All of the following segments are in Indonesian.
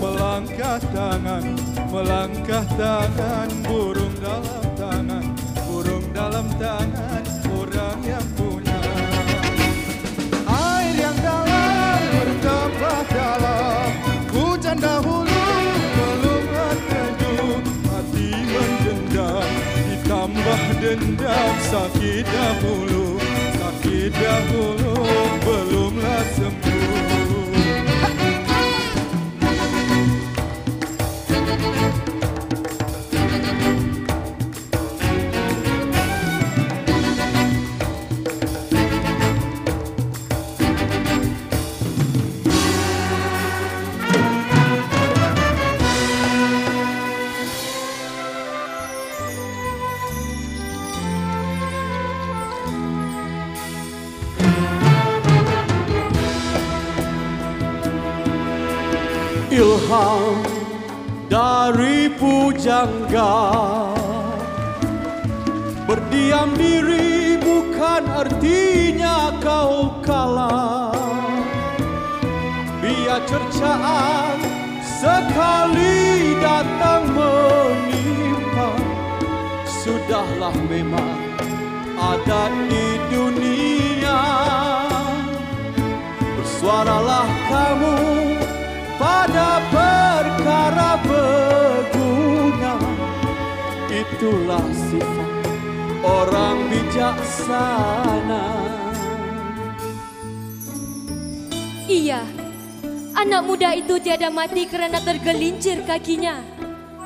melangkah tangan melangkah tangan burung dalam tangan burung dalam tangan orang yang punya. Air yang dalam bertambah dalam hujan dahulu belum teduh hati mendendam ditambah dendam sakit dahulu sakit dahulu belumlah sembuh ilham dari pujangga Berdiam diri bukan artinya kau kalah. Biar cercaan sekali datang menimpa Sudahlah memang ada di dunia. Bersuaralah kamu Itulah sifat orang bijaksana Iya, anak muda itu tiada mati kerana tergelincir kakinya.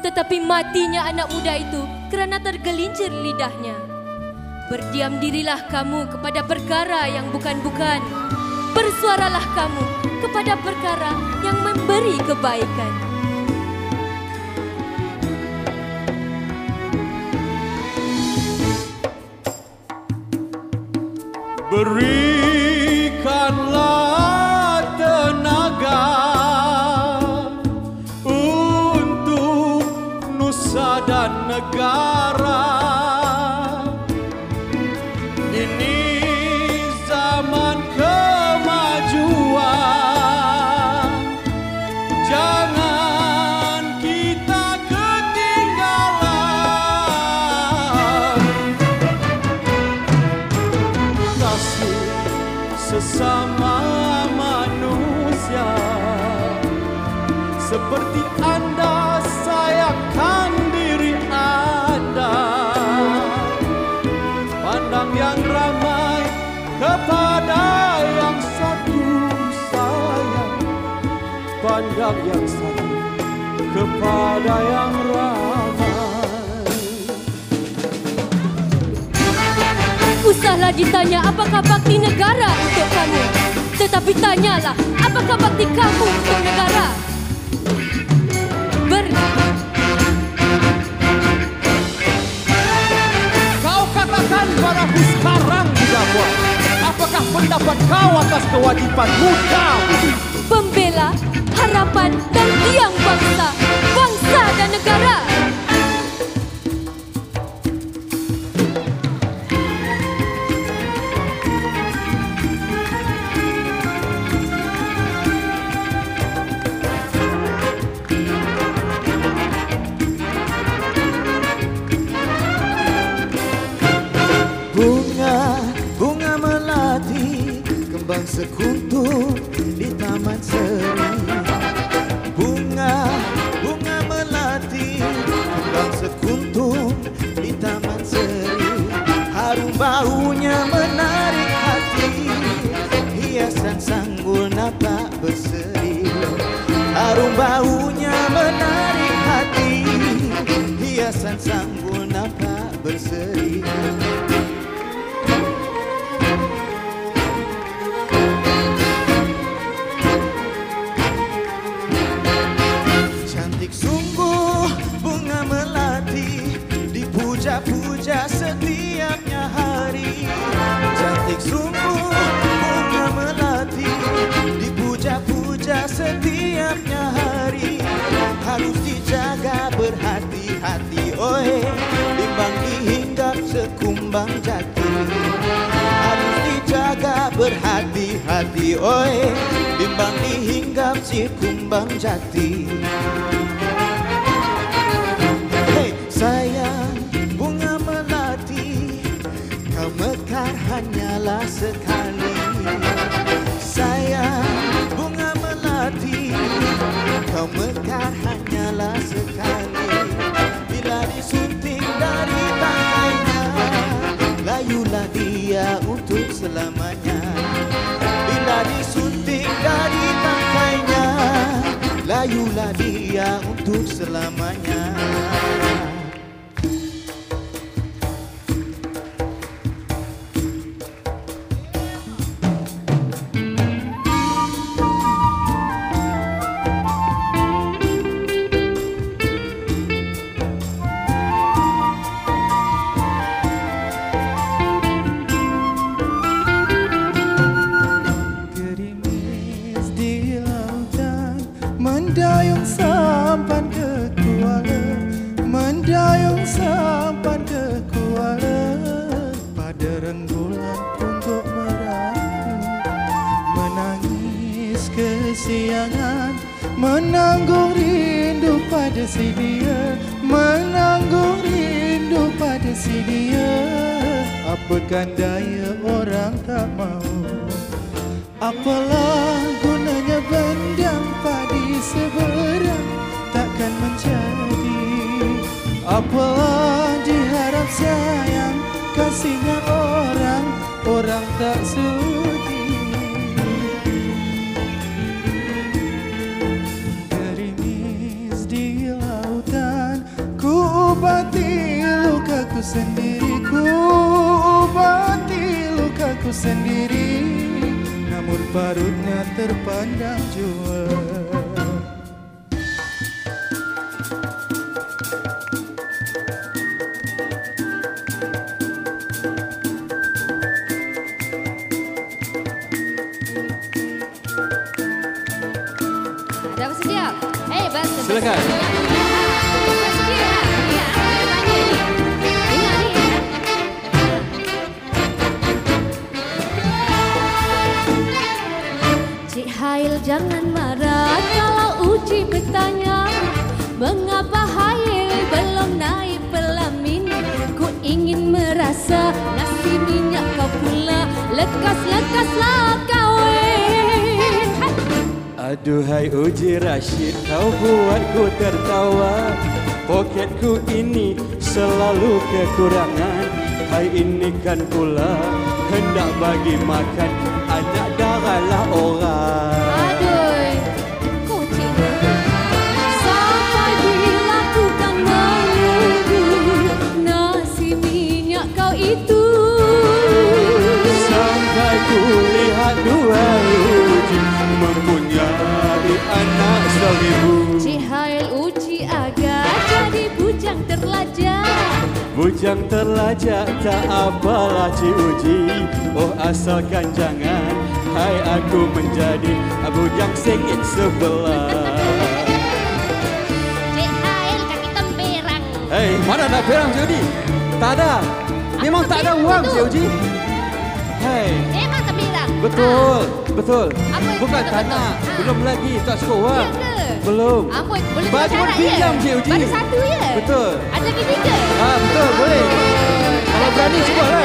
Tetapi matinya anak muda itu kerana tergelincir lidahnya. Berdiam dirilah kamu kepada perkara yang bukan-bukan. Bersuaralah kamu kepada perkara yang memberi kebaikan. Maria. Sesama manusia. Seperti anda sayangkan diri anda. Pandang yang ramai kepada yang satu sayang. Pandang yang satu kepada yang ramai Usahlah ditanya apakah bakti negara untuk kamu. Tetapi tanyalah apakah bakti kamu untuk negara. Ber Kau katakan padaku sekarang juga Apakah pendapat kau atas kewajiban muda Sekuntum di taman seri Bunga, bunga melati Kembang sekuntum di taman seri Harum baunya menarik hati Hiasan sanggul napak berseri. Harum baunya menarik hati Hiasan sanggul jati. Harus dijaga berhati-hati Oi, bimbang dihinggap masjid kumbang jati. Hei sayang bunga melati Kau mekar hanyalah sekali. Sayang bunga melati Kau mekar hanyalah sekali selamanya. Bila disunting dari tangkainya Layulah dia untuk selamanya kesiangan Menanggung rindu pada si dia Menanggung rindu pada si dia. Apakah daya orang tak mau? Apalah gunanya bendang padi seberang takkan menjadi? Apalah diharap sayang kasihnya orang orang tak sudi lukaku sendiri ku obati lukaku sendiri namun parutnya terpandang jua? Eh. Silakan. Jangan marah. Kalau Uci bertanya Mengapa Hail belum naik pelamin? Ku ingin merasa nasi minyak kau pula. Lekas-lekaslah kahwin Hai. Aduhai Uji Rashid kau buatku tertawa. Poketku ini selalu kekurangan. Hai ini kan pula hendak bagi makan. Anak darahlah orang Bujang terlajak tak apalah Cik Uji Oh asalkan jangan Hai aku menjadi bujang sengit sebelah. Cik kaki temperang. Hei mana nak perang Cik Uji? Tak ada. Memang tak ada wang Cik Uji Hei. Memang temperang Betul, betul. Apa Bukan Ha. belum lagi tak cukup wang. Ya? Belum. Amboi, boleh Baju dua pun syarat pinjam ya? Baru satu ya? Betul. Ada lagi tiga? Ah betul, boleh. Kalau berani cuba lah. Ada.